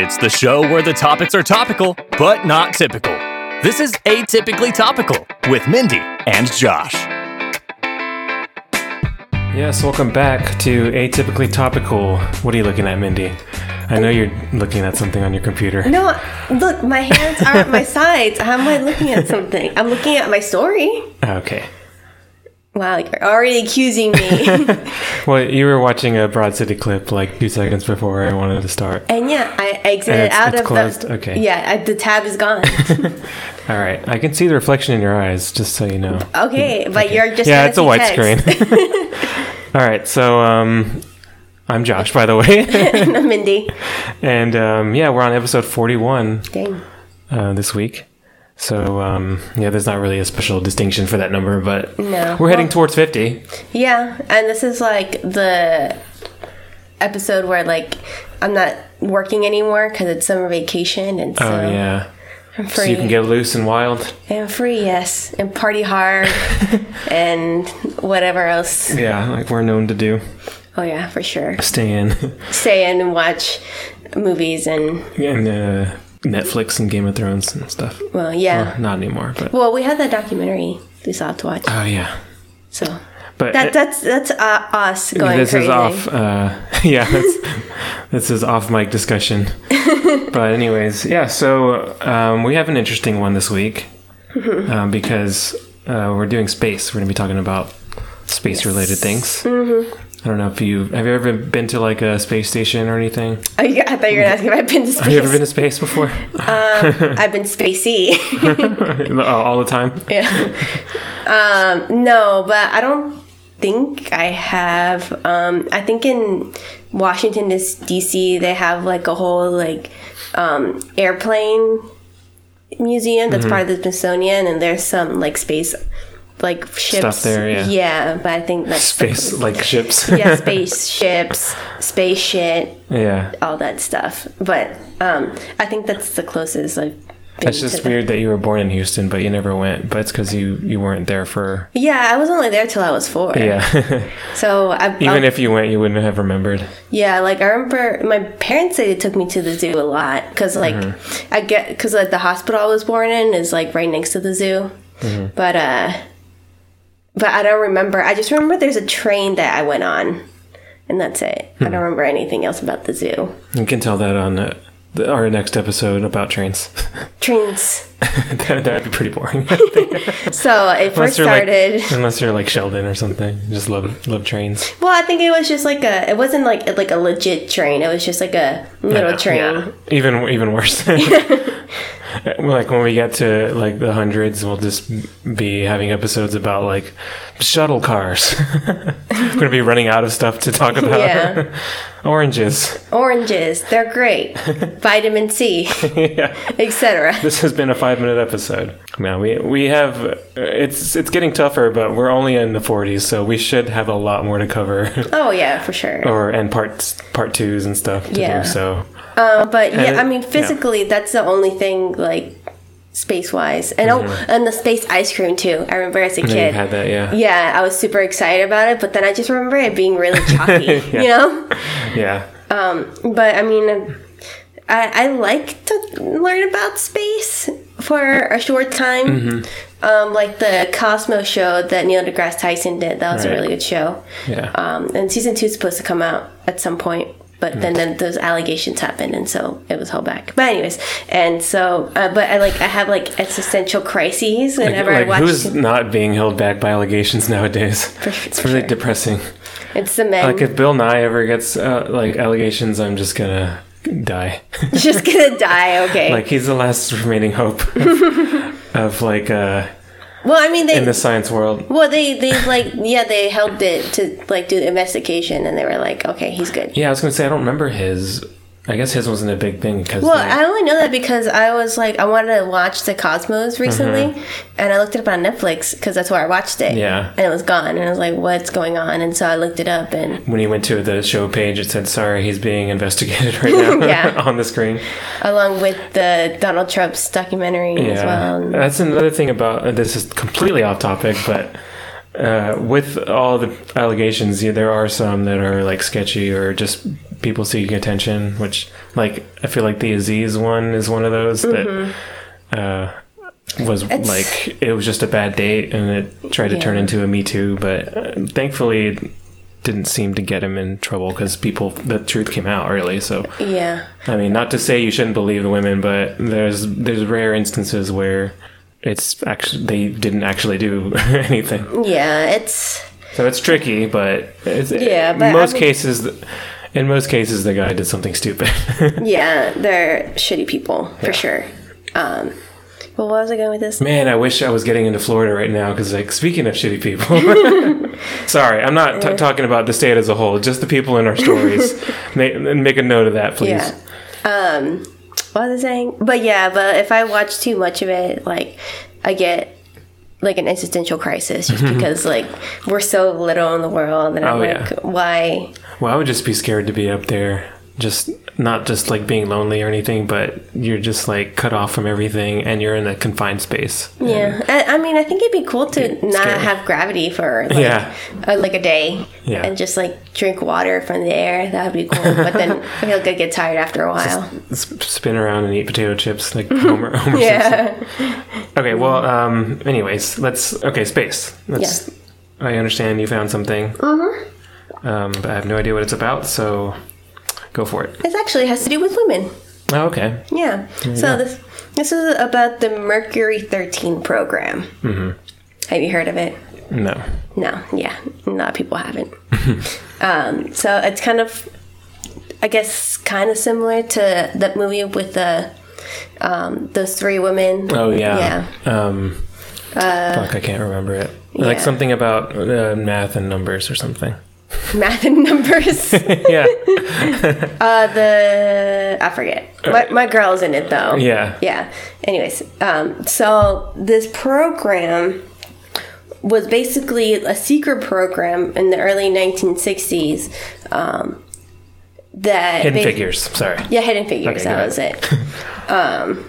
It's the show where the topics are topical, but not typical. This is Atypically Topical with Mindy and Josh. Yes, welcome back to Atypically Topical. What are you looking at, Mindy? I know you're looking at something on your computer. No, look, my hands are at my sides. How am I looking at something? I'm looking at my story. Okay. Wow, you're already accusing me. Well, you were watching a Broad City clip like two seconds before I wanted to start. and yeah, I exited out it's of closed? the. Okay. Yeah, I, the tab is gone. All right. I can see the reflection in your eyes, just so you know. Okay, but you're just. yeah, it's a white text. screen. All right. So, um, I'm Josh, by the way. I'm Mindy. and um, yeah, we're on episode 41 Dang. uh, this week. So, um, yeah, there's not really a special distinction for that number, but No. we're heading Well- towards 50. Yeah, and this is like the episode where like I'm not working anymore because it's summer vacation, and so Oh, yeah. I'm free. So you can get loose and wild. I'm free, yes, and party hard, and whatever else. Yeah, like we're known to do. Oh yeah, for sure. Stay in. Stay in and watch movies and and uh, Netflix and Game of Thrones and stuff. well, yeah. Well, not anymore, but Well, we had that documentary we still have to watch. oh yeah. So But that it- that's that's uh, us going this crazy. is off. Uh, yeah, that's, this is off mic discussion. but anyways, yeah. So um, we have an interesting one this week Mm-hmm. um, because uh, we're doing space. We're gonna be talking about space related things. Mm-hmm. I don't know if you have you ever been to like a space station or anything. Oh, yeah, I thought you were gonna ask if I've been to space. Have you ever been to space before? I've been spacey. all the time. yeah. Um, no, but I don't think I have. Um, I think in Washington D.C. they have like a whole like um, airplane museum that's part of the Smithsonian, and there's some like space like ships Stuff there, yeah. Yeah, but I think that's Space like ships. yeah, spaceships, space shit, yeah. all that stuff. But um, I think that's the closest I've been That's to just weird that you were born in Houston, but you never went. But it's because you you weren't there for. Yeah, I was only there till I was four. Yeah. So I, Even I- if you went, you wouldn't have remembered. yeah, like I remember my parents say they took me to the zoo a lot because like Mm-hmm. I get because like the hospital I was born in is like right next to the zoo, Mm-hmm. but uh, but I don't remember. I just remember there's a train that I went on, and that's it. Hmm. I don't remember anything else about the zoo. You can tell that on uh, the, our next episode about trains. Trains. that, that'd be pretty boring. So it first started. like, unless you're like Sheldon or something, you just love love trains. Well, I think it was just like a. It wasn't like like a legit train. It was just like a little Yeah, train. yeah. Even even worse. Like when we get to like the hundreds, we'll just be having episodes about like shuttle cars. We're gonna be running out of stuff to talk about. Yeah. Oranges. Oranges, they're great. Vitamin C, yeah. etc. This has been a five minute episode. Now we we have uh, it's it's getting tougher, but we're only in the forties, so we should have a lot more to cover, Oh yeah, for sure. or and parts part twos and stuff to Yeah. do. So Uh, but yeah, And I mean, physically, that's the only thing like space wise, and oh, and the space ice cream too. I remember as a kid. had that, yeah, yeah, I was super excited about it, but then I just remember it being really chalky, Yeah. you know. yeah. But I mean, I, I like to learn about space for a short time. Mm-hmm. Um, like the Cosmos show that Neil deGrasse Tyson did. That was a really good show. Yeah. Um, and season two is supposed to come out at some point, but Mm. then, then those allegations happened, and so it was held back. But anyways, and so, uh, but I like I have like existential crises whenever like I watch. who's not being held back by allegations nowadays? For su- it's for really sure. depressing. It's the men. Like if Bill Nye ever gets uh, like allegations, I'm just gonna die. just gonna die. Okay. like he's the last remaining hope of, of like uh well, I mean, they in the science world. Well, they they like yeah they helped it to like do the investigation and they were like okay he's good. Yeah, I was gonna say I don't remember his. I guess his wasn't a big thing because Well, I only know that because I was like I wanted to watch the Cosmos recently, and I looked it up on Netflix because that's where I watched it. Mm-hmm. Yeah. and it was gone, and I was like, "What's going on?" And so I looked it up, and when he went to the show page, it said, "Sorry, he's being investigated right now." Yeah. on the screen. along with the Donald Trump's documentary as Yeah, well. That's another thing about uh, this is completely off topic, but uh, with all the allegations, yeah, there are some that are like sketchy or just people seeking attention, which like I feel like the Aziz one is one of those that uh, was Mm-hmm. It's- like it was just a bad date and it tried to turn into a Me Too, but uh, thankfully it didn't seem to get him in trouble because people the truth came out early. So Yeah. I mean, not to say you shouldn't believe the women, but there's there's rare instances where it's actually they didn't actually do anything. Yeah, it's So it's tricky, but it's, Yeah, in but I most mean- cases, in most cases, the guy did something stupid. yeah, they're shitty people for sure. Um, well, what was I going with this? Man, I wish I was getting into Florida right now because, like, speaking of shitty people, sorry, I'm not t- talking about the state as a whole, just the people in our stories. make, make a note of that, please. Yeah. Um, what was I saying? But yeah, but if I watch too much of it, like I get like an existential crisis just because like we're so little in the world and I'm Oh, like, yeah. why? Well, I would just be scared to be up there, just not just like being lonely or anything, but you're just like cut off from everything and you're in a confined space. Yeah, I, I mean, I think it'd be cool to not scary. have gravity for like, Yeah. uh, like a day, Yeah. and just like drink water from the air. That would be cool. But then I feel like I'd get tired after a while. S- spin around and eat potato chips like Homer. Homer Simpson. Yeah, Okay, well, um, anyways, let's. Okay, space. Let's. I understand you found something. Mm-hmm. Um, but I have no idea what it's about, so go for it. this actually has to do with women. Oh, okay. Yeah. So this this is about the Mercury 13 program. Mm-hmm. Have you heard of it? No. No. Yeah. A lot of people haven't. um, so it's kind of, I guess, kind of similar to that movie with the um, those three women. Oh, yeah. Yeah. Um, fuck, I can't remember it. Like something about uh, math and numbers or something. Math and numbers. yeah. uh, the I forget. My, my girl's in it though. Yeah. Yeah. Anyways, um, so this program was basically a secret program in the early 1960s. Um, that Hidden ba- figures. Sorry. Yeah, Hidden Figures. Okay, that was it. um,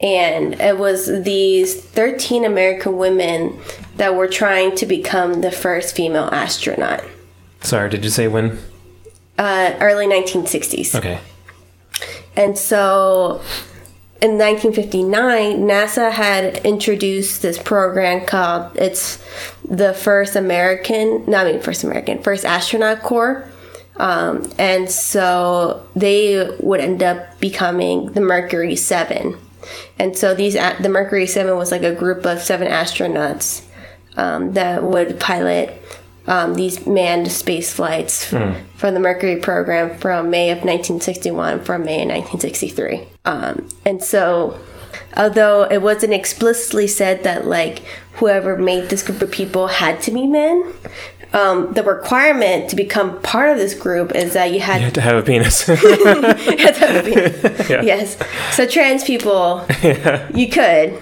and it was these 13 American women that were trying to become the first female astronaut. Sorry, did you say when? Uh, early 1960s. Okay. And so in 1959, NASA had introduced this program called it's the first American, not I mean first American, first astronaut corps. Um, and so they would end up becoming the Mercury 7. And so these the Mercury 7 was like a group of seven astronauts um, that would pilot um, these manned space flights from the Mercury program from May of 1961 from May of 1963. Um, and so, although it wasn't explicitly said that like whoever made this group of people had to be men, um, the requirement to become part of this group is that you had You had to have a penis. Yes. So trans people, you could,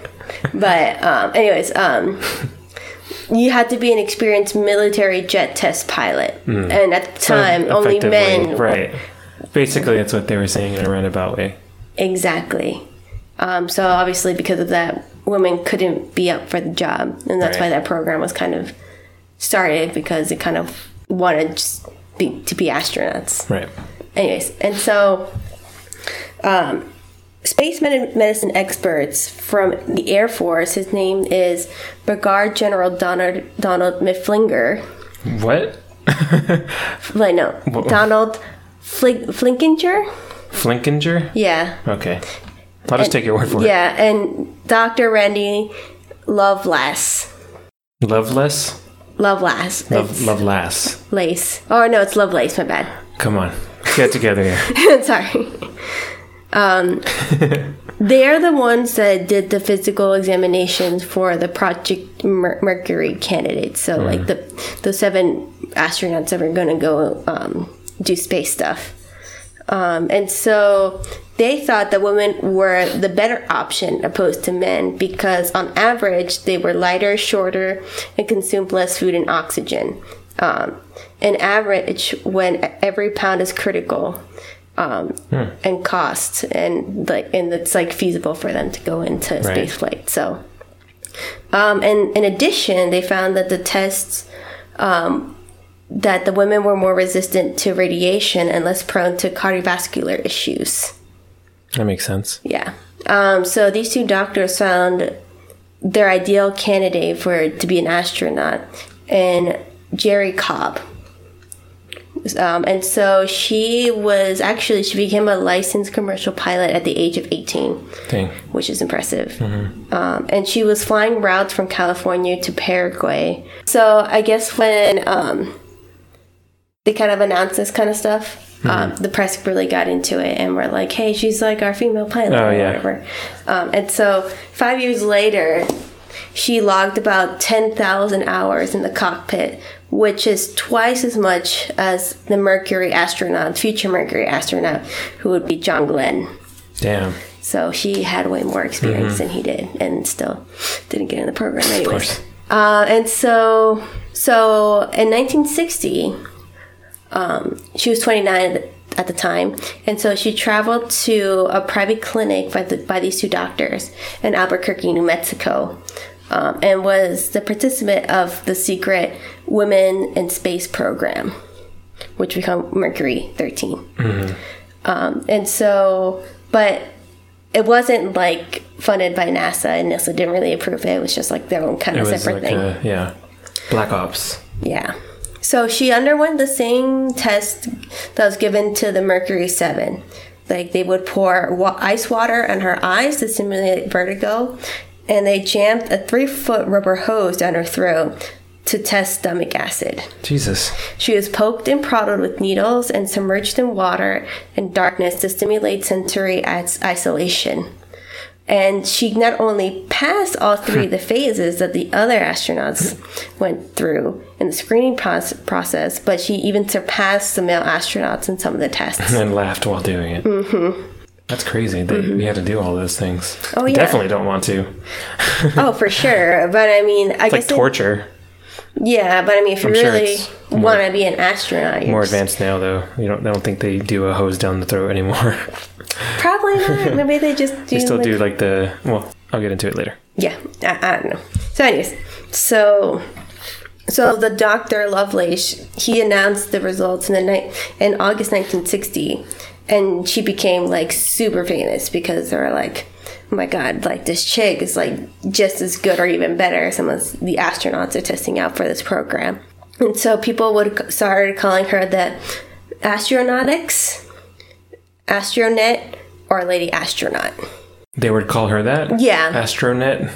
but um, anyways, um, you had to be an experienced military jet test pilot, and at the time, only men. Right. Basically, that's what they were saying in a roundabout way. Exactly. Um, so obviously, because of that, women couldn't be up for the job, and that's why that program was kind of started because it kind of wanted just be, to be astronauts. Right. anyways, and so um, space medicine experts from the Air Force, his name is Brigadier General Donald Donald Mifflinger. What? Like no, Donald Fli- Flinkinger. Flinkinger? Yeah, Okay. I'll just take your word for it. yeah, and Dr. Randy Loveless. Loveless? Lovelace. Love, It's love lass. Lace. Oh no, it's Lovelace. My bad. Come on. Get together here. Sorry. Um, they're the ones that did the physical examinations for the Project Mer- Mercury candidates. So, like the the seven astronauts that were going to go um, do space stuff. Um, and so they thought that women were the better option opposed to men because, on average, they were lighter, shorter, and consumed less food and oxygen. Um, an average when every pound is critical um, and cost, and like and it's like feasible for them to go into space flight. So, um, and in addition, they found that the tests um, that the women were more resistant to radiation and less prone to cardiovascular issues. That makes sense. Yeah. Um, so these two doctors found their ideal candidate for to be an astronaut and Jerrie Cobb. Um, and so she was actually she became a licensed commercial pilot at the age of 18 Dang. which is impressive. Um, and she was flying routes from California to Paraguay. So I guess when um, they kind of announced this kind of stuff, um, the press really got into it and were like, "Hey, she's like our female pilot Oh, or yeah. whatever." Um, and so five years later, she logged about ten thousand hours in the cockpit. Which is twice as much as the Mercury astronaut, future Mercury astronaut, who would be John Glenn. Damn. So she had way more experience than he did, and still didn't get in the program anyways. course. Uh, and so, so in 1960, um, she was 29 at the, time, and so she traveled to a private clinic by the, by these two doctors in Albuquerque, New Mexico, um, and was the participant of the secret Women in Space program, which became Mercury 13. Um, and so, but it wasn't like funded by NASA, and NASA didn't really approve it. It was just like their own kind It of was separate like thing. a, yeah. Black Ops. Yeah. So she underwent the same test that was given to the Mercury 7. Like they would pour wa- ice water on her eyes to simulate vertigo, and they jammed a three foot rubber hose down her throat to test stomach acid. Jesus. She was poked and prodded with needles and submerged in water and darkness to stimulate sensory isolation. And she not only passed all three of the phases that the other astronauts went through in the screening proce- process, but she even surpassed the male astronauts in some of the tests. And laughed while doing it. Mm-hmm. That's crazy. They, We had to do all those things. Oh, yeah. Definitely don't want to. oh, for sure. But I mean, I It's like guess. it- torture. Yeah, but I mean, if you I'm really more- want to be an astronaut, you're More advanced now, though. You don't. I don't think they do a hose down the throat anymore. Probably not. Maybe they just do. they still like, do like the. Well, I'll get into it later. yeah I, I don't know so anyways so so the dr lovelace he announced the results in the night in august 1960 and she became like super famous because they were like oh my god like this chick is like just as good or even better as some of the astronauts are testing out for this program and so people would started calling her the astronautics astronet or lady astronaut They would call her that. Yeah. Astronet.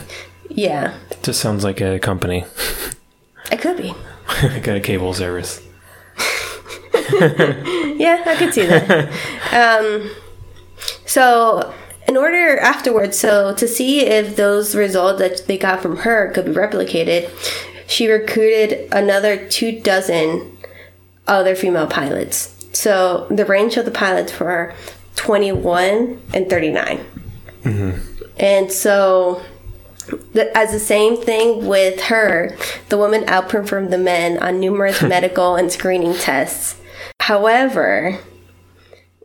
yeah Just sounds like a company, it could be like a cable service. Yeah, I could see that. um, so, in order afterwards, so to see if those results that they got from her could be replicated, she recruited another two dozen other female pilots. So the range of the pilots were 21 and 39. Mm-hmm. And so the, as the same thing with her, the women outperformed the men on numerous medical and screening tests. However,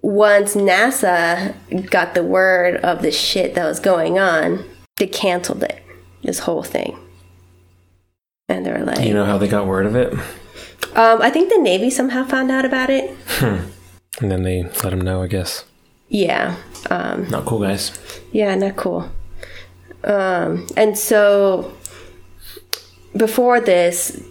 once NASA got the word of the shit that was going on, they canceled it, this whole thing. And they were like, You know how they got word of it, um, I think the Navy somehow found out about it. and then they let them know. I guess. Yeah. Um, Not cool, guys. Yeah, not cool. Um, and so before this,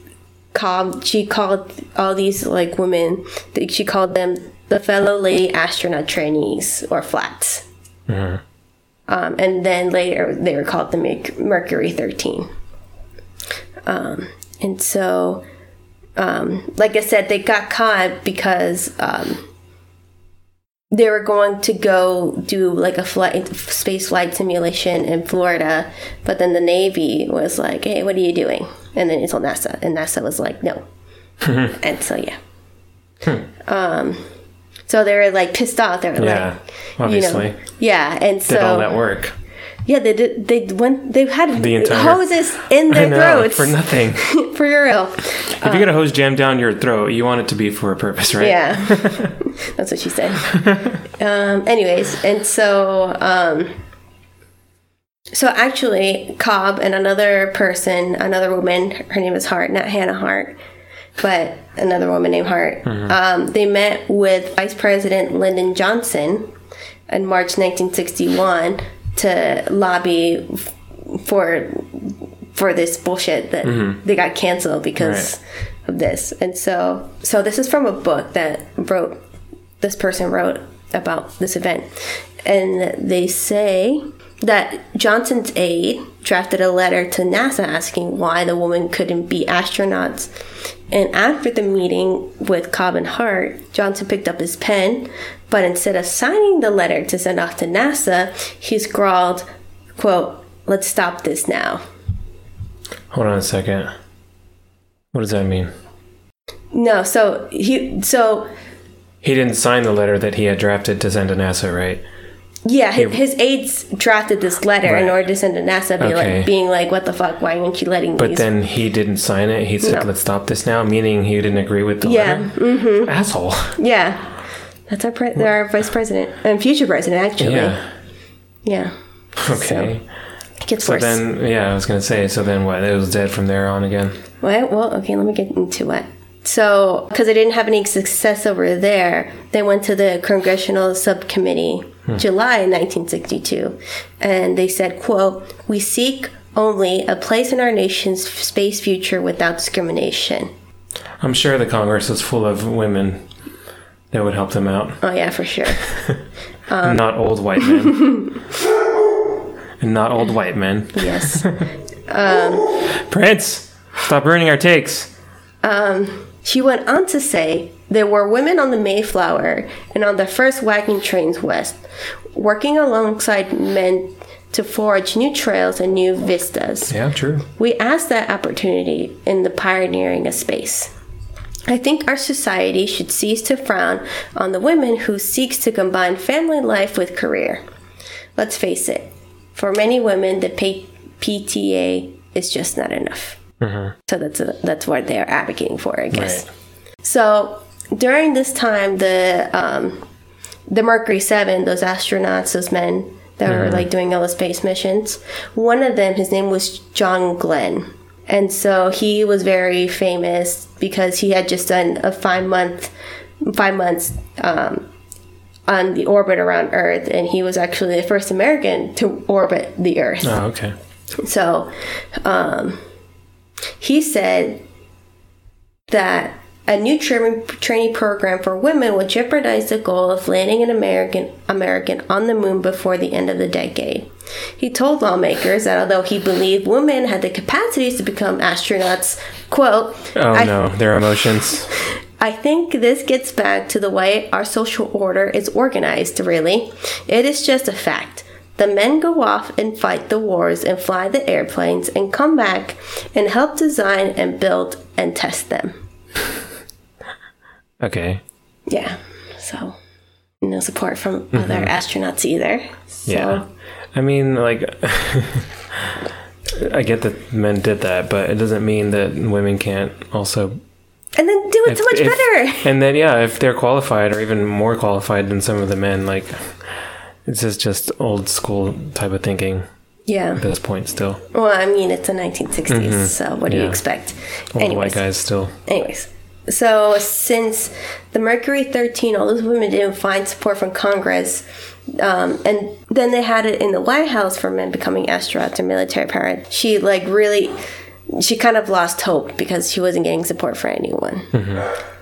Cobb, she called all these like women. She called them the fellow lady astronaut trainees or flats. Um, and then later they were called the Mercury Thirteen. Um, and so, um, like I said, they got caught because um, they were going to go do like a flight space flight simulation in Florida, but then the Navy was like, "Hey, what are you doing?" And then they told NASA, and NASA was like, "No." and so yeah, um, so they were like pissed off. They were Yeah, like, obviously. you know, yeah, and so Did all that work? yeah, they did. They went. They had The entire- hoses in their know, throats for nothing. for real. if you get a hose jammed down your throat, you want it to be for a purpose, right? Yeah, that's what she said. um, anyways, and so, um, so actually, Cobb and another person, another woman, her name is Hart, not Hannah Hart. But another woman named Hart. Um, they met with Vice President Lyndon Johnson in March 1961 to lobby f- for for this bullshit that they got canceled because of this. And so, so this is from a book that wrote this person wrote about this event, and they say that Johnson's aide drafted a letter to NASA asking why the woman couldn't be astronauts. And after the meeting with Cobb and Hart, Johnson picked up his pen, but instead of signing the letter to send off to NASA, he scrawled, quote, let's stop this now. Hold on a second. What does that mean? No, so he, so He didn't sign the letter that he had drafted to send to NASA, right? Yeah, his, his aides drafted this letter in order to send to NASA, be Okay. like, being like, "What the fuck? Why aren't you letting But these?" then he didn't sign it. He said, No. "Let's stop this now," meaning he didn't agree with the Yeah, letter. Mm-hmm. Asshole. yeah, that's our pre- our vice president and future president, actually. yeah. Yeah, Okay. it gets So worse. then, yeah, I was gonna say. So then, what? It was dead from there on again. Well, well, okay, let me get into what. So, because they didn't have any success over there, they went to the Congressional Subcommittee, July 1962, and they said, quote, we seek only a place in our nation's space future without discrimination. I'm sure the Congress was full of women that would help them out, Oh, yeah, for sure. not old white men. and not old white men. Yes. Um, Prince, stop ruining our takes. Um, she went on to say there were women on the Mayflower and on the first wagon trains west, working alongside men to forge new trails and new vistas. Yeah, true. We asked that opportunity in the pioneering of space. I think our society should cease to frown on the women who seeks to combine family life with career. Let's face it, for many women, the PTA is just not enough. Mm-hmm. So that's that's what they're advocating for, I guess. Right. So during this time, the um, the Mercury Seven, those astronauts, those men that were like doing all the space missions, one of them, his name was John Glenn, and so he was very famous because he had just done a five month, five months. Um, on the orbit around Earth, and he was actually the first American to orbit the Earth. Oh, okay. So, um, he said that a new training training program for women would jeopardize the goal of landing an American American on the moon before the end of the decade. He told lawmakers that although he believed women had the capacities to become astronauts, quote, Oh I, no, their emotions. I think this gets back to the way our social order is organized, really. It is just a fact. The men go off and fight the wars and fly the airplanes and come back and help design and build and test them. Okay. Yeah, so no support from mm-hmm. other astronauts either. So, Yeah. I mean, like, I get that men did that, but it doesn't mean that women can't also. And then do it so much if- better. And then, yeah, if they're qualified or even more qualified than some of the men, like, this is just old school type of thinking Yeah. at this point still. Well, I mean, it's the 1960s, mm-hmm. so what do you expect? Old Anyways. white guys still. Anyways, so since the Mercury 13, all those women didn't find support from Congress, um, and then they had it in the White House for men becoming astronauts or military parents. She like really, she kind of lost hope because she wasn't getting support for anyone.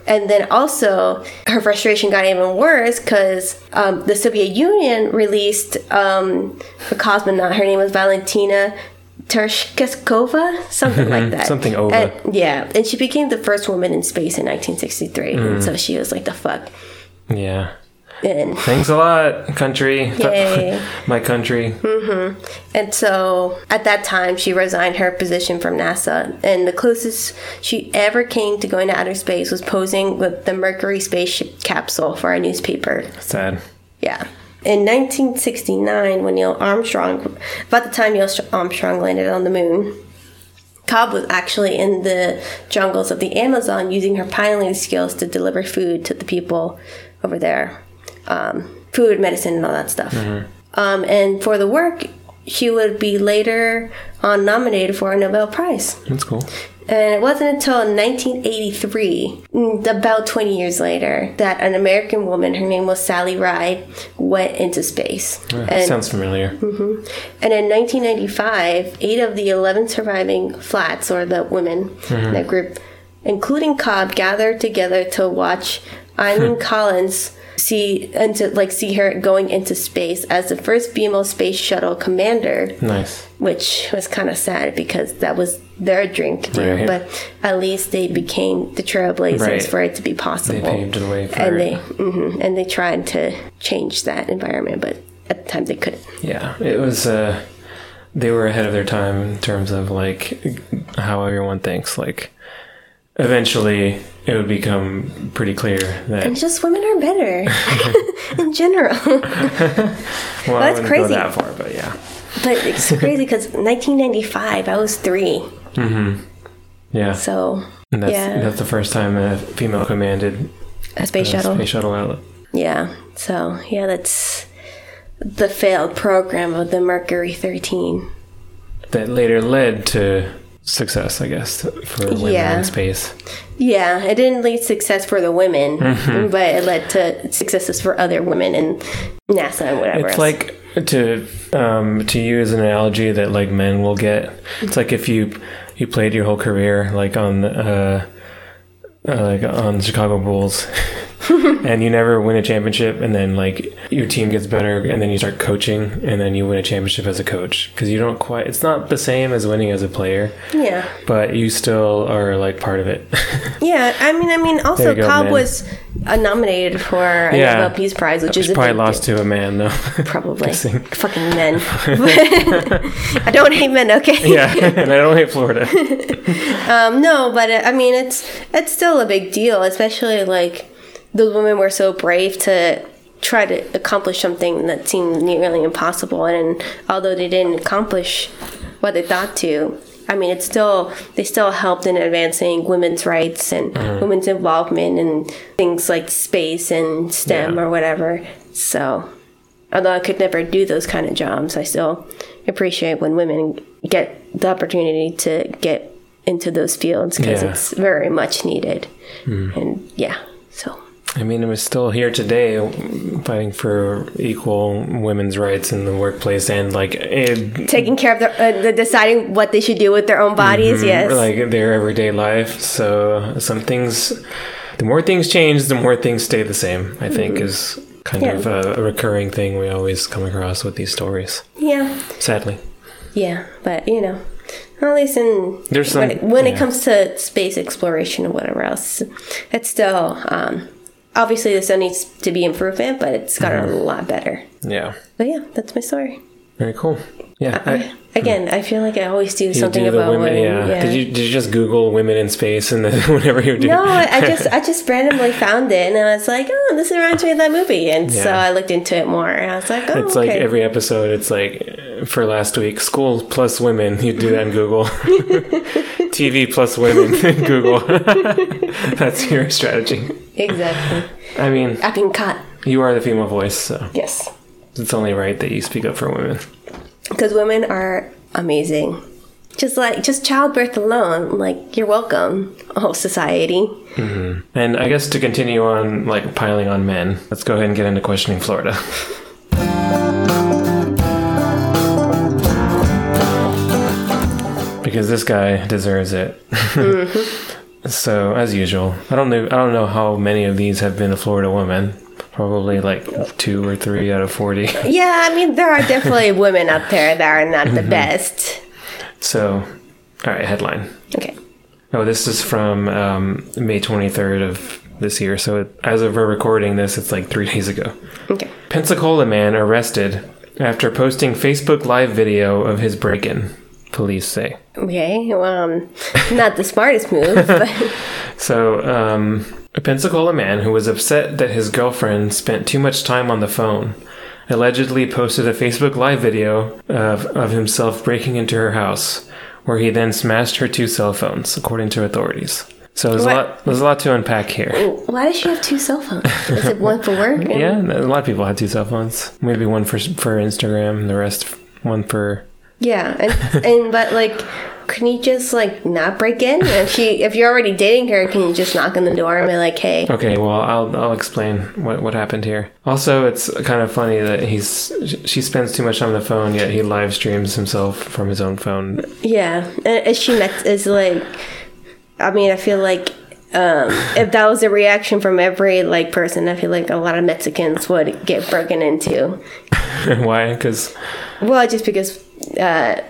And then also, her frustration got even worse because um, the Soviet Union released um, a cosmonaut. Her name was Valentina Tereshkova, something like mm-hmm. that. Something over. And- yeah, and she became the first woman in space in 1963. And mm. so she was like, the fuck. Yeah. And, Thanks a lot, country. Yay. My country. Mm-hmm. and so at that time, she resigned her position from NASA. And the closest she ever came to going to outer space was posing with the Mercury spaceship capsule for a newspaper. Sad. Yeah. In 1969, when Neil Armstrong, about the time Neil Armstrong landed on the moon, Cobb was actually in the jungles of the Amazon using her piloting skills to deliver food to the people over there um, food, medicine, and all that stuff. Um, and for the work, she would be later on nominated for a Nobel Prize. That's cool. And it wasn't until 1983, mm, about 20 years later, that an American woman, her name was Sally Ride, went into space. and, Sounds familiar. and in 1995, eight of the 11 surviving flats, or the women in that group, including Cobb, gathered together to watch Eileen Collins see and to like see her going into space as the first female space shuttle commander Nice. which was kind of sad because that was their dream to do. Right. But at least they became the trailblazers Right. for it to be possible. They paved the way for and it. they hmm and they tried to change that environment, but at the time they couldn't. Yeah, it was. Uh, they were ahead of their time in terms of like how everyone thinks. Like, eventually, it would become pretty clear that. And just women are better in general. well, that's crazy. go that far, but yeah, but it's crazy because 1995, I was three, mm-hmm. yeah. so and that's yeah, that's the first time a female commanded a space a shuttle. space shuttle outlet. Yeah. So yeah, that's the failed program of the Mercury 13. That later led to success, I guess, for women Yeah. in space. Yeah, it didn't lead success for the women, Mm-hmm. but it led to successes for other women in NASA and whatever. It's else. like to um, to use an analogy that like men will get. It's like if you you played your whole career like on uh, uh, like on Chicago Bulls, and you never win a championship, and then like your team gets better, and then you start coaching, and then you win a championship as a coach because you don't quite. It's not the same as winning as a player, yeah, but you still are like part of it. yeah. I mean, I mean, also go, Cobb man. was uh, nominated for a Yeah. Nobel Peace Prize, which is probably lost to a man though. Probably fucking men. I don't hate men, okay? yeah, and I don't hate Florida. Um, no, but uh, I mean, it's it's still a big deal, especially like those women were so brave to try to accomplish something that seemed nearly impossible, and although they didn't accomplish what they thought to. I mean, it's still they still helped in advancing women's rights and mm-hmm. women's involvement in things like space and STEM Yeah. or whatever. So, although I could never do those kind of jobs, I still appreciate when women get the opportunity to get into those fields because Yeah. it's very much needed. Mm-hmm. And yeah, I mean, we're still here today fighting for equal women's rights in the workplace and like it, taking care of their, uh, the deciding what they should do with their own bodies. Yes, like their everyday life. So some things, the more things change, the more things stay the same. I think is kind Mm-hmm. Yeah. of a, a recurring thing we always come across with these stories. yeah, Sadly, yeah. But you know, at least in There's when, it, when yeah. it comes to space exploration or whatever else, it's still um, obviously there still needs to be improvement, but it's gotten Mm-hmm. a lot better. yeah, But yeah, that's my story. very cool. Yeah. I- Again, I feel like I always do something do about women, women. yeah. Did you did you just Google women in space and then whatever you're doing? No, I I just I just randomly found it and I was like, oh, this reminds me of that movie, and so I looked into it more and I was like, oh, It's okay. like every episode. It's like uh, for last week, school plus women. You do that in Google. TV plus women Google. That's your strategy. Exactly. I mean, I've been caught. you are the female voice, so Yes, it's only right that you speak up for women. because women are amazing. Just like just childbirth alone, like you're welcome, whole society. Mm-hmm. And I guess to continue on, like piling on men, let's go ahead and get into questioning Florida. because this guy deserves it. Mm-hmm. So, as usual, I don't know. I don't know how many of these have been a Florida woman. Probably like two or three out of forty. Yeah, I mean there are definitely women out there that are not Mm-hmm. the best. So, all right, headline. Okay. Oh, this is from um, May twenty third of this year. So, as of we're recording this, it's like three days ago. Okay. Pensacola man arrested after posting Facebook Live video of his break in, police say. Okay. Well, um, not the smartest move, but So, um, a Pensacola man who was upset that his girlfriend spent too much time on the phone allegedly posted a Facebook Live video of, of himself breaking into her house, where he then smashed her two cell phones, according to authorities. So there's a lot. There's a lot to unpack here. why does she have two cell phones? Is it one for work? Yeah, a lot of people have two cell phones. Maybe one for for Instagram, and the rest one for Yeah, and and but like can you just like not break in? And if she, if you're already dating her, can you just knock on the door and be like, hey? Okay, well, I'll I'll explain what what happened here. Also, it's kind of funny that he's she spends too much time on the phone, yet he live streams himself from his own phone. Yeah, and is she met? Is like, I mean, I feel like um, if that was a reaction from every like person, I feel like a lot of Mexicans would get broken into. Why? Because Well, just because uh,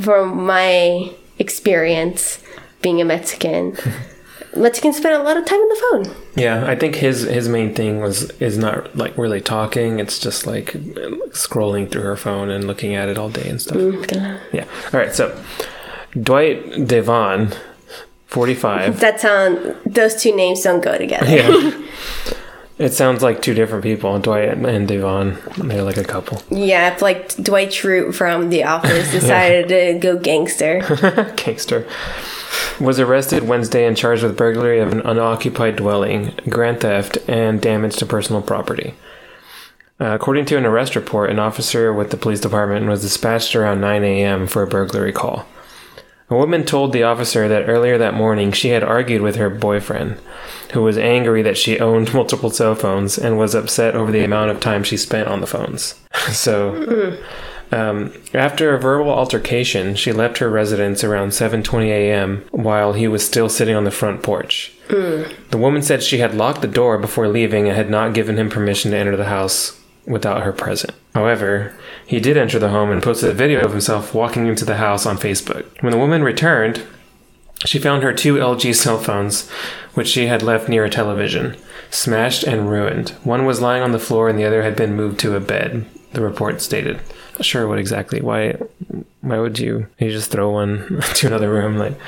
from my experience being a Mexican, Mexicans spend a lot of time on the phone. yeah, I think his his main thing was is not like really talking. It's just like scrolling through her phone and looking at it all day and stuff. Yeah. All right. So Dwight Devon, forty five. That sound those two names don't go together. Yeah. It sounds like two different people, Dwight and Devon. They're like a couple. Yeah, if like Dwight Schrute from The Office decided to go gangster. Gangster. Was arrested Wednesday and charged with burglary of an unoccupied dwelling, grand theft, and damage to personal property. Uh, according to an arrest report, an officer with the police department was dispatched around 9 a.m. for a burglary call. A woman told the officer that earlier that morning she had argued with her boyfriend, who was angry that she owned multiple cell phones and was upset over the amount of time she spent on the phones. so, um, after a verbal altercation, she left her residence around 7:20 a.m. while he was still sitting on the front porch. The woman said she had locked the door before leaving and had not given him permission to enter the house without her present. However, he did enter the home and posted a video of himself walking into the house on Facebook. When the woman returned, she found her two LG cell phones, which she had left near a television, smashed and ruined. One was lying on the floor and the other had been moved to a bed, the report stated. Not sure what exactly. Why why would you you just throw one to another room like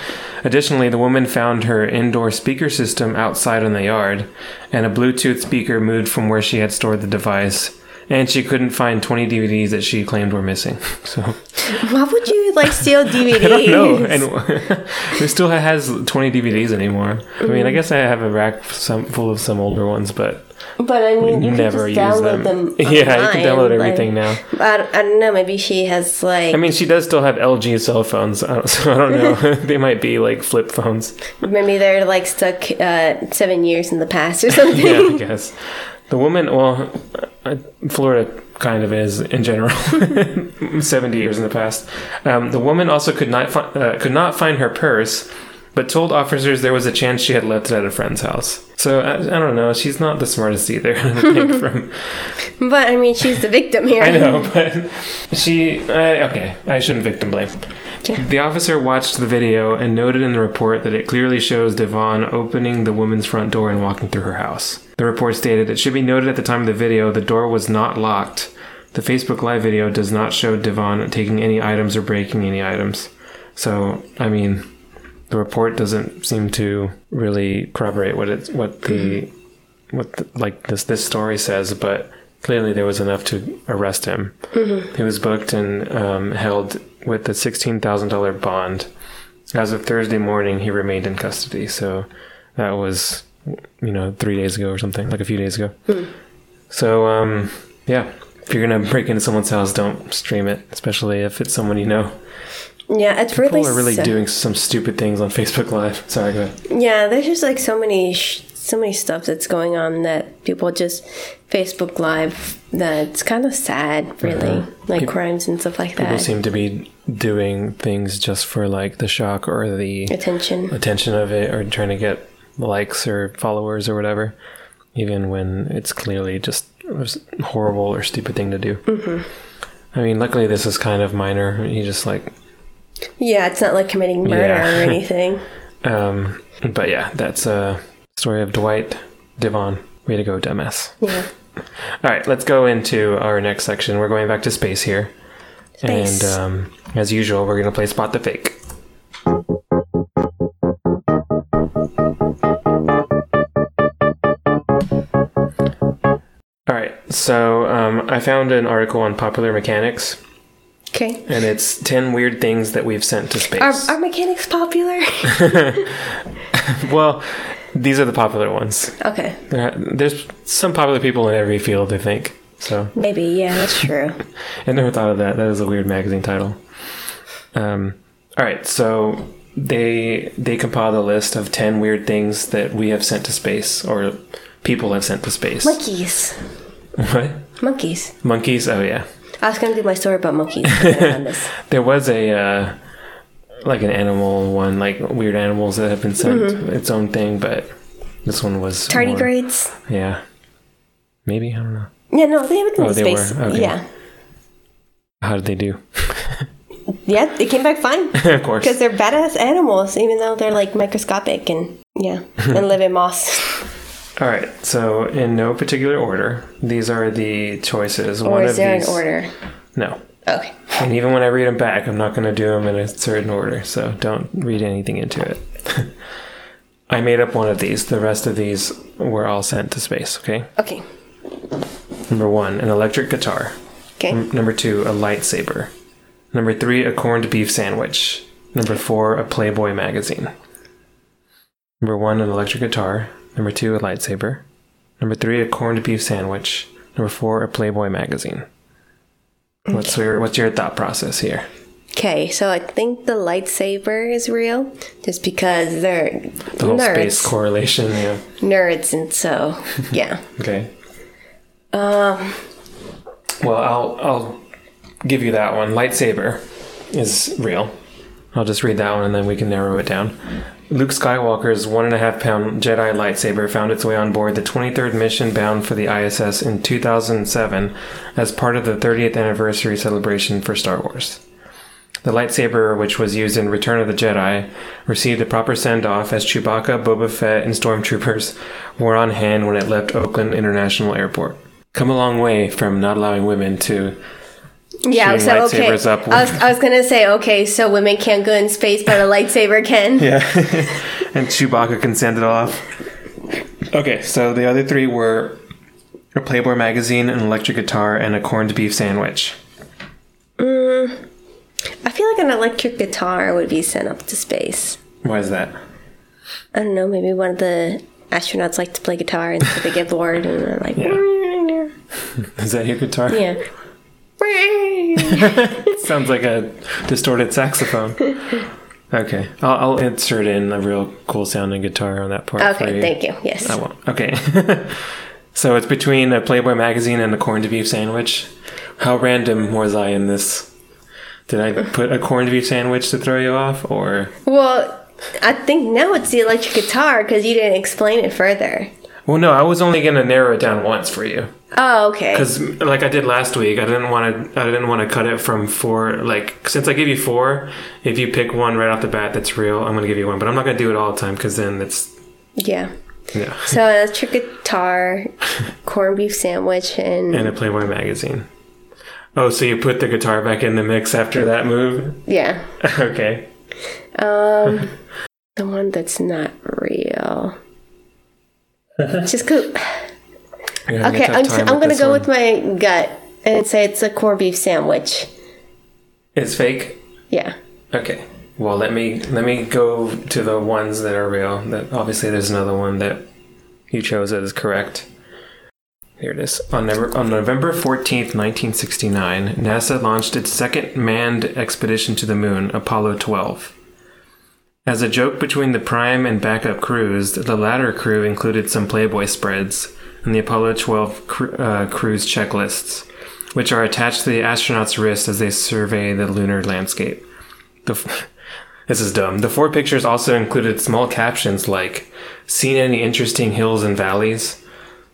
additionally the woman found her indoor speaker system outside in the yard and a bluetooth speaker moved from where she had stored the device and she couldn't find 20 dvds that she claimed were missing so Why would you like steal DVDs? I don't know. And who still has 20 DVDs anymore? I mean, I guess I have a rack some, full of some older ones, but But I mean, you never can use just them. download them. yeah, you can download like- everything now. I don't, I don't know. Maybe she has like I mean, she does still have LG cell phones, I don't- so I don't know. they might be like flip phones. maybe they're like stuck uh, seven years in the past or something. Yeah, I guess. The woman, well, uh, Florida kind of is in general. 70 years in the past. Um, the woman also could not, fi- uh, could not find her purse, but told officers there was a chance she had left it at a friend's house. So I, I don't know. She's not the smartest either. I think from But I mean, she's the victim here. I know, but she. Uh, okay, I shouldn't victim blame. Yeah. The officer watched the video and noted in the report that it clearly shows Devon opening the woman's front door and walking through her house. The report stated it should be noted at the time of the video the door was not locked. The Facebook Live video does not show Devon taking any items or breaking any items. So, I mean, the report doesn't seem to really corroborate what it's what the what the, like this this story says, but clearly there was enough to arrest him. He was booked and um, held with a sixteen thousand dollar bond. As of Thursday morning, he remained in custody. So that was you know three days ago or something, like a few days ago. So um, yeah, if you're gonna break into someone's house, don't stream it, especially if it's someone you know. Yeah, it's really. People are really sad. doing some stupid things on Facebook Live. Sorry, go ahead. Yeah, there's just like so many, sh- so many stuff that's going on that people just Facebook Live. That's kind of sad, really, like Peop- crimes and stuff like that. People seem to be doing things just for like the shock or the Attention. attention of it or trying to get likes or followers or whatever, even when it's clearly just a horrible or stupid thing to do. Mm-hmm. I mean, luckily this is kind of minor. He just like, Yeah, it's not like committing murder Yeah. or anything. um, but yeah, that's a story of Dwight Devon. Way to go, dumbass. Yeah. All right, let's go into our next section. We're going back to space here. Space. And um, as usual, we're going to play Spot the Fake. So um, I found an article on Popular Mechanics, Okay. and it's 10 weird things that we've sent to space. Are, are mechanics popular? well, these are the popular ones. okay. There- There's some popular people in every field, I think. So Maybe. Yeah, that's true. I never thought of that. That is a weird magazine title. Um, All right, so they they compiled a list of ten weird things that we have sent to space or people have sent to space. Monkeys. What? Monkeys. Monkeys? Oh yeah. I was gonna do my story about monkeys. but I found this. There was a uh, like an animal one, like weird animals that have been sent its own thing, but this one was more- Tardigrades. Yeah, maybe I don't know. Yeah, no, they been Oh, to space. were? Okay. Yeah. How did they do? Yeah, they came back fine. of course. Because they're badass animals, even though they're like microscopic and yeah, and live in moss. All right. So in no particular order, these are the choices. Or one is of there these. an order? No. Okay. And even when I read them back, I'm not going to do them in a certain order, so don't read anything into it. I made up one of these. The rest of these were all sent to space, okay? Okay. Number one, an electric guitar. Okay. N- Number two, a lightsaber. Number three, a corned beef sandwich. Number four, a Playboy magazine. Number one, an electric guitar. Number two, a lightsaber. Number three, a corned beef sandwich. Number four, a Playboy magazine. What's your What's your thought process here? Okay, so I think the lightsaber is real, just because they're The whole nerds, space correlation. Yeah. nerds, and so yeah. Okay. Um. Well, I'll I'll give you that one. Lightsaber is real. I'll just read that one and then we can narrow it down. Luke Skywalker's one and a half pound Jedi lightsaber found its way on board the 23rd mission bound for the ISS in 2007 as part of the 30th anniversary celebration for Star Wars. The lightsaber, which was used in Return of the Jedi, received a proper send off as Chewbacca, Boba Fett, and stormtroopers were on hand when it left Oakland International Airport. Come a long way from not allowing women to. Yeah, so okay. up. I was, I was gonna say okay, so women can't go in space, but a lightsaber can. Yeah. and Chewbacca can send it off. Okay, so the other three were a Playboy magazine, an electric guitar, and a corned beef sandwich. Mm. I feel like an electric guitar would be sent up to space. Why is that? I don't know, maybe one of the astronauts like to play guitar and so they get bored and they're like, Is that your guitar? yeah. Sounds like a distorted saxophone. Okay, I'll, I'll insert in a real cool sounding guitar on that part. Okay, you. thank you. Yes. I won't. Okay. so it's between a Playboy magazine and a corned beef sandwich. How random was I in this? Did I put a corned beef sandwich to throw you off, or Well, I think now it's the electric guitar because you didn't explain it further. well, no, I was only gonna narrow it down once for you Oh, okay. because, like I did last week, I didn't want to. I didn't want to cut it from four. Like since I gave you four, if you pick one right off the bat that's real, I'm gonna give you one. But I'm not gonna do it all the time because then it's Yeah. yeah. So electric guitar, corned beef sandwich, and And a Playboy magazine. Oh, so you put the guitar back in the mix after that move? yeah, okay. um, the one that's not real. Just cause. You're having a Okay, I'm, time I'm gonna go one. with my gut and say it's a corned beef sandwich. It's fake. Yeah. Okay. Well, let me let me go to the ones that are real. That obviously there's another one that you chose that is correct. Here it is. On November, on November 14th, 1969, NASA launched its second manned expedition to the moon, Apollo 12. As a joke between the prime and backup crews, the latter crew included some Playboy spreads and the Apollo 12 cru- uh, cruise checklists, which are attached to the astronauts' wrists as they survey the lunar landscape. The f- this is dumb. The four pictures also included small captions like "Seen any interesting hills and valleys?"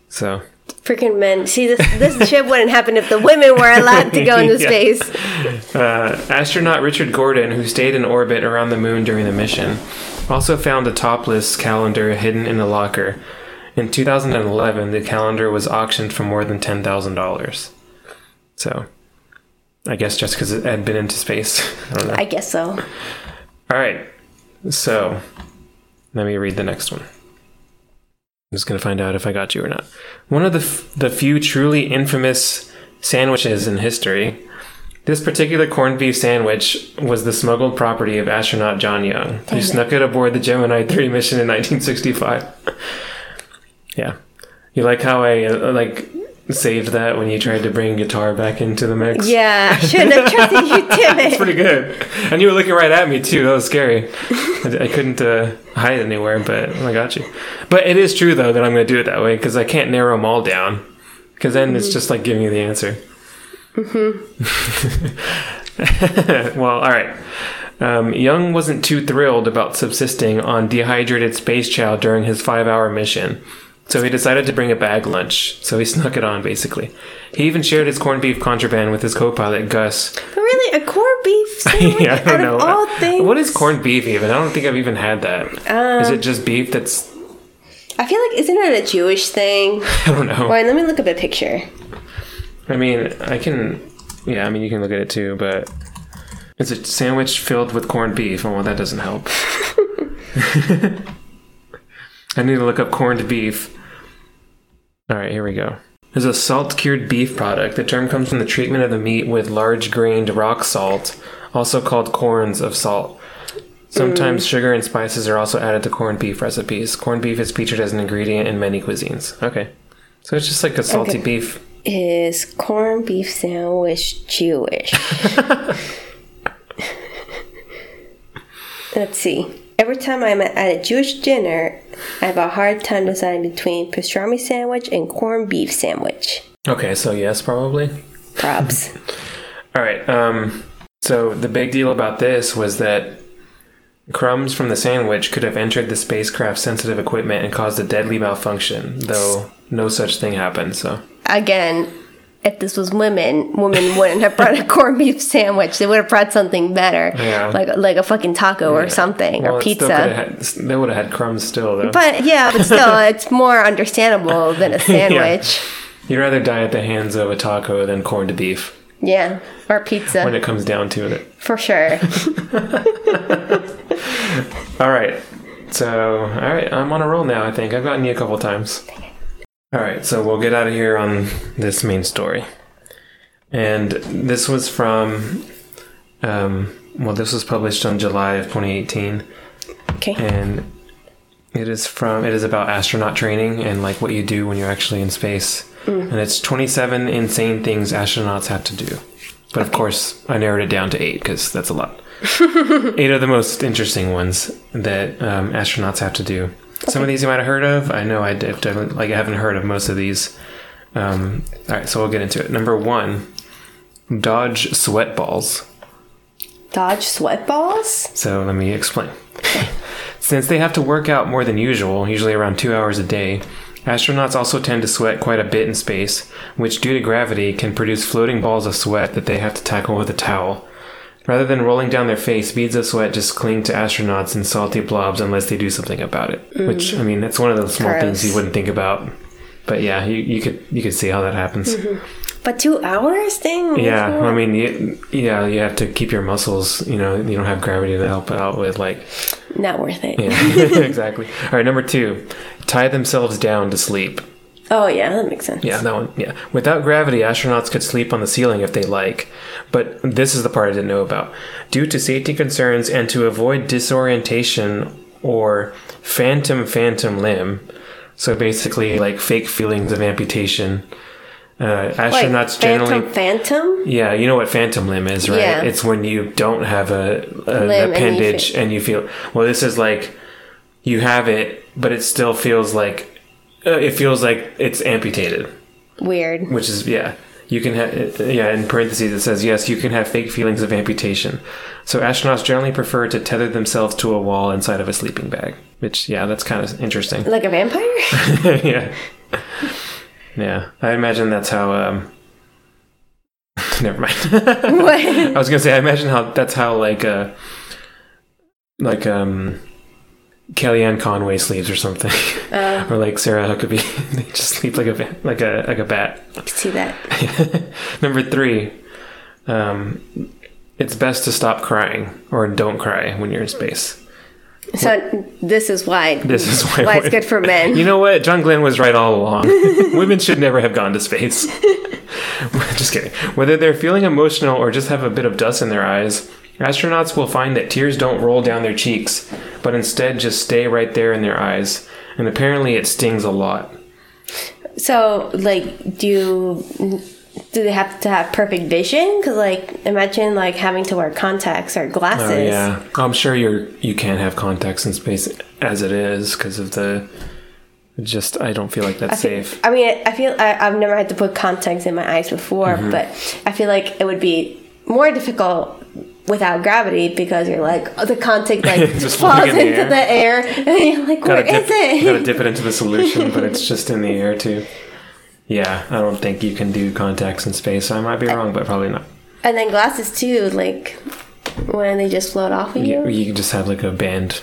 So Freaking men. See, this this shit wouldn't happen if the women were allowed to go into Yeah. space. Uh, astronaut Richard Gordon, who stayed in orbit around the moon during the mission, also found a topless calendar hidden in a locker. In 2011, the calendar was auctioned for more than $10,000. So, I guess just because it had been into space. I don't know. I guess so. All right. So, let me read the next one. I'm just going to find out if I got you or not. One of the, f- the few truly infamous sandwiches in history. This particular corned beef sandwich was the smuggled property of astronaut John Young, who it. snuck it aboard the Gemini 3 mission in 1965. yeah. You like how I, uh, like, saved that when you tried to bring guitar back into the mix. Yeah, I shouldn't have trusted you, damn it. Pretty good. And you were looking right at me too. That was scary. I, I couldn't uh, hide anywhere, but I got you. But it is true though that I'm going to do it that way because I can't narrow them all down. Because then it's just like giving you the answer. Mhm. Well, all right. Um, Young wasn't too thrilled about subsisting on dehydrated space chow during his five hour mission. So he decided to bring a bag lunch. So he snuck it on, basically. He even shared his corned beef contraband with his co pilot, Gus. But really, a corned beef sandwich yeah, I don't know. all things. What is corned beef even? I don't think I've even had that. is it um, just beef that's. I feel like isn't it a Jewish thing? I don't know. Wait, let me look up a picture. I mean, I can. Yeah, I mean, you can look at it too, but. It's a sandwich filled with corned beef. Oh, well, that doesn't help. I need to look up corned beef. All right, here we go. There's a salt cured beef product. The term comes from the treatment of the meat with large grained rock salt, also called corns of salt. Sometimes mm. sugar and spices are also added to corned beef recipes. Corned beef is featured as an ingredient in many cuisines. Okay. So it's just like a salty Okay. beef. Is corned beef sandwich Jewish? Let's see. Every time I'm at a Jewish dinner, I have a hard time deciding between pastrami sandwich and corned beef sandwich. Okay, so yes, probably. Props. All right. Um, so the big deal about this was that crumbs from the sandwich could have entered the spacecraft's sensitive equipment and caused a deadly malfunction, though no such thing happened. So Again, if this was women, women wouldn't have brought a corned beef sandwich. They would have brought something better, Yeah. like like a fucking taco or something Well, or pizza. Had, they would have had crumbs still, though. But yeah, but still, it's more understandable than a sandwich. You'd rather die at the hands of a taco than corned beef yeah. or pizza when it comes down to it. for sure. All right. So, all right, I'm on a roll now, I think. I've gotten you a couple times. All right, so we'll get out of here on this main story. And this was from, um, well, this was published on July of 2018. Okay. And it is from, it is about astronaut training and like what you do when you're actually in space. And it's 27 insane things astronauts have to do. But of course, I narrowed it down to eight because that's a lot. eight are the most interesting ones that um, astronauts have to do. Some of these you might have heard of. I know I definitely- like I haven't heard of most of these. Um, all right, so we'll get into it. Number one, dodge sweat balls. Dodge sweat balls? So let me explain. Since they have to work out more than usual, usually around two hours a day, astronauts also tend to sweat quite a bit in space, which, due to gravity, can produce floating balls of sweat that they have to tackle with a towel. Rather than rolling down their face, beads of sweat just cling to astronauts in salty blobs unless they do something about it. Which, mm. I mean, that's one of those small things you wouldn't think about. But yeah, you, you could you could see how that happens. Mm-hmm. But two hours? thing. Yeah, I mean, you, yeah, you have to keep your muscles. You know, you don't have gravity to help out with like Not worth it. yeah, exactly. All right, number two, tie themselves down to sleep. Oh, yeah, that makes sense. Yeah, that one. Yeah. Without gravity, astronauts could sleep on the ceiling if they like. But this is the part I didn't know about. Due to safety concerns and to avoid disorientation or phantom phantom limb, so basically like fake feelings of amputation, uh, Like, astronauts generally. Phantom Phantom? Yeah, you know what phantom limb is, right? Yeah. It's when you don't have a, an Limb and you appendage and you feel. Well, this is like you have it, but it still feels like it feels like it's amputated, Weird. which is yeah. You can have yeah. In parentheses, it says yes. You can have fake feelings of amputation. So astronauts generally prefer to tether themselves to a wall inside of a sleeping bag. Which yeah, that's kind of interesting. Like a vampire? yeah. Yeah, I imagine that's how. um Never mind. what? I was gonna say, I imagine how that's how like uh like um Kellyanne Conway sleeps or something, Uh, or like Sarah Huckabee. they just sleep like a like a like a bat. I can see that. Number three, um, it's best to stop crying or don't cry when you're in space. So this is why. This is why, why it's good for men. You know what? John Glenn was right all along. Women should never have gone to space. just kidding. Whether they're feeling emotional or just have a bit of dust in their eyes, astronauts will find that tears don't roll down their cheeks, but instead just stay right there in their eyes. And apparently it stings a lot. So, like, do you, do they have to have perfect vision? Because, like, imagine like having to wear contacts or glasses. Oh yeah, I'm sure you're you can't have contacts in space as it is because of the. Just I don't feel like that's I feel- safe. I mean, I feel I, I've never had to put contacts in my eyes before, Mm-hmm. but I feel like it would be more difficult without gravity because you're like oh, the contact like Just falls in the into the air, and you're like, Gotta where is dip, gotta it? dip it into the solution, but it's just in the air too. Yeah, I don't think you can do contacts in space. I might be wrong, but probably not. And then glasses too, like when they just float off of You, you. you can just have like a band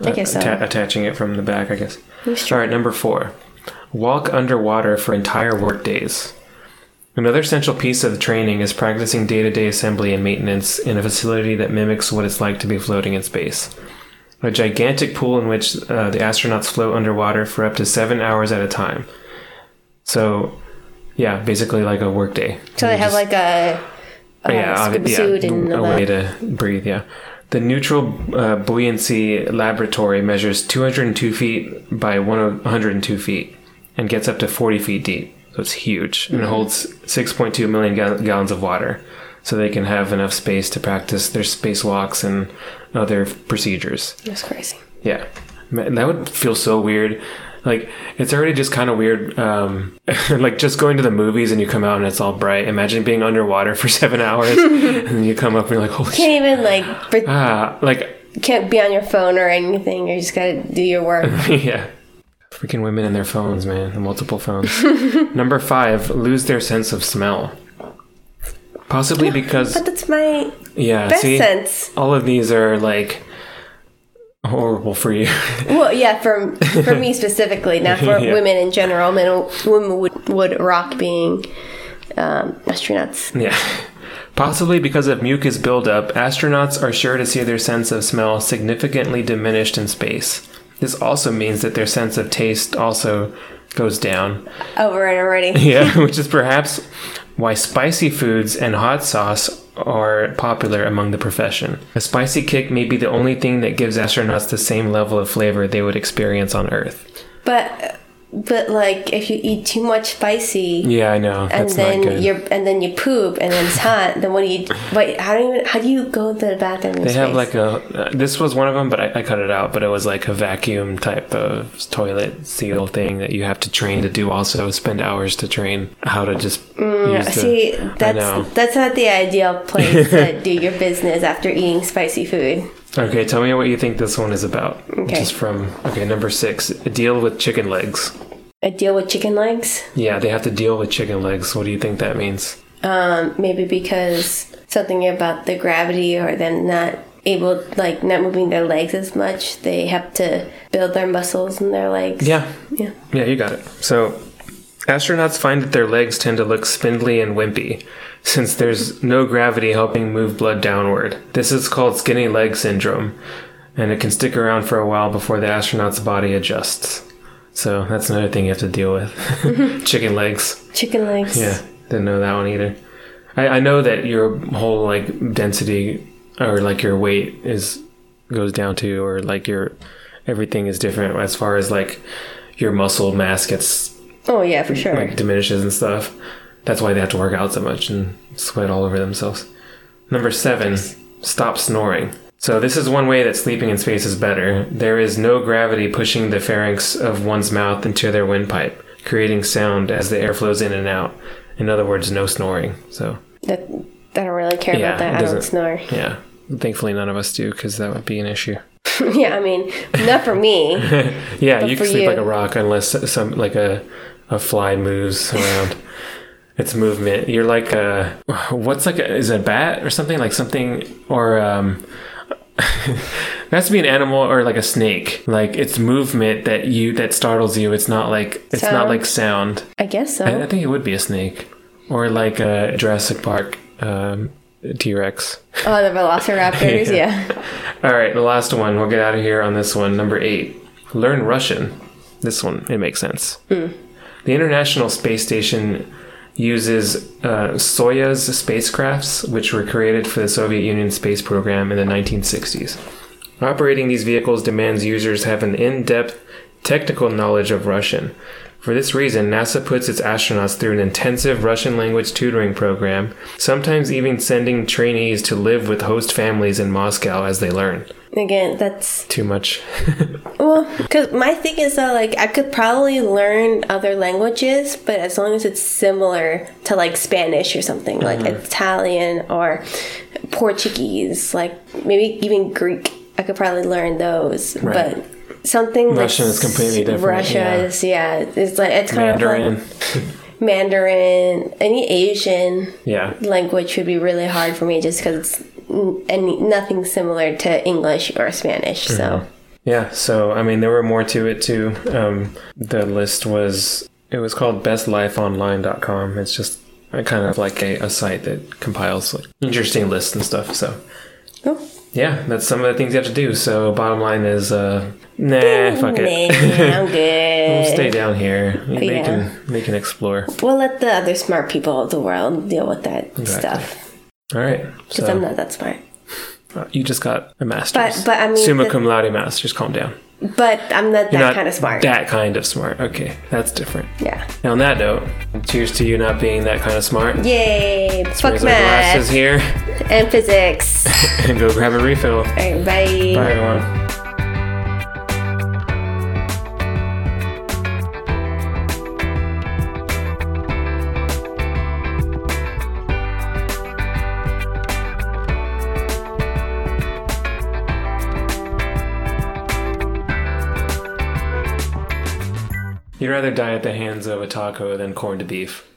I guess uh, so. atta- attaching it from the back, I guess. All right, number four. Walk underwater for entire work days. Another essential piece of the training is practicing day to day assembly and maintenance in a facility that mimics what it's like to be floating in space. A gigantic pool in which uh, the astronauts float underwater for up to seven hours at a time. So, yeah, basically like a work day. So they have like a, a yeah, scuba obvi- yeah, suit and a way to breathe. Yeah, the neutral uh, buoyancy laboratory measures 202 feet by 102 feet and gets up to 40 feet deep. So it's huge and it holds 6.2 million gal- gallons of water. So they can have enough space to practice their spacewalks and other procedures. That's crazy. Yeah, Man, that would feel so weird. Like it's already just kind of weird. Um, like just going to the movies and you come out and it's all bright. Imagine being underwater for seven hours and then you come up and you're like, holy shit. Can't even like pre- Ah, like can't be on your phone or anything. You just gotta do your work. yeah. Freaking women and their phones, man. The multiple phones. Number five, lose their sense of smell. Possibly because But that's my yeah, best see, sense. all of these are like horrible for you. Well, yeah, for for me specifically, not for Yeah. women in general. Men, women would would rock being um, astronauts. Yeah. Possibly because of mucus buildup, astronauts are sure to see their sense of smell significantly diminished in space. This also means that their sense of taste also goes down. Oh, Over and already. Yeah, which is perhaps why spicy foods and hot sauce are popular among the profession. A spicy kick may be the only thing that gives astronauts the same level of flavor they would experience on Earth. But but like if you eat too much spicy. Yeah, I know. And That's then you're and then you poop and then it's hot. Then what do you? Wait, how do you how do you go to the bathroom? They have space? like a. Uh, this was one of them, but I, I cut it out. But it was like a vacuum type of toilet seal thing that you have to train to do. Also, spend hours to train how to just the. See, know. that's that's not the ideal place to do your business after eating spicy food. Okay, tell me what you think this one is about. Okay. Just from okay, number six. Deal with chicken legs. A deal with chicken legs. Yeah, they have to deal with chicken legs. What do you think that means? Um, maybe because something about the gravity or them not able, like not moving their legs as much. They have to build their muscles in their legs. Yeah, Yeah. Yeah, you got it. So, astronauts find that their legs tend to look spindly and wimpy, since there's no gravity helping move blood downward. This is called skinny leg syndrome, and it can stick around for a while before the astronaut's body adjusts. So, that's another thing you have to deal with. Mm-hmm. Chicken legs. Chicken legs. Yeah, didn't know that one either. I, I know that your whole like density or like your weight is goes down to, or like your everything is different as far as like your muscle mass gets Oh yeah, for sure. like diminishes and stuff. That's why they have to work out so much and sweat all over themselves. Number seven, stop snoring. So this is one way that sleeping in space is better. There is no gravity pushing the pharynx of one's mouth into their windpipe, creating sound as the air flows in and out. In other words, no snoring. So That I don't really care Yeah, about that. I don't snore. yeah, thankfully none of us do because that would be an issue. yeah, I mean, not for me. Yeah, you can sleep you- like a rock unless some like a a fly moves around. it's movement. You're like a what's like a is it a bat or something like something or um. it has to be an animal or like a snake. Like it's movement that you that startles you. It's not like it's not like sound. I guess so. I, I think it would be a snake or like a Jurassic Park um, T Rex. oh, the Velociraptors. Yeah. yeah. All right, the last one. We'll get out of here on this one. Number eight. Learn Russian. This one, it makes sense. The International Space Station uses uh, Soyuz spacecrafts, which were created for the Soviet Union space program in the 1960s. Operating these vehicles demands users have an in depth technical knowledge of Russian. For this reason, NASA puts its astronauts through an intensive Russian language tutoring program, sometimes even sending trainees to live with host families in Moscow as they learn. Again, that's Too much. well, because my thing is that like I could probably learn other languages, but as long as it's similar to like Spanish or something, like Mm-hmm. Italian or Portuguese, like maybe even Greek, I could probably learn those. Right. But something Russian like is completely different, Russia yeah. is yeah, it's like it's kind Mandarin. of like Mandarin, any Asian yeah. language would be really hard for me just because it's any nothing similar to English or Spanish. Mm-hmm. So Yeah, so I mean, there were more to it too. Um, the list was it was called bestlifeonline.com. It's just kind of like a, a site that compiles like interesting lists and stuff. So oh, yeah, that's some of the things you have to do. So bottom line is, uh, nah, fuck nah, it. I'm we'll good. stay down here. They Yeah. can they can explore. We'll let the other smart people of the world deal with that Exactly. stuff All right. because I'm not that smart. uh, you just got a master's. But- but I mean, summa the- cum laude master's. Calm down. But I'm not You're that not kind of smart. That kind of smart. Okay, that's different. yeah. Now on that note, cheers to you not being that kind of smart. Yay! Fuck Raise our glasses here and physics. and go grab a refill. All right, bye. Bye, everyone. Rather die at the hands of a taco than corned beef.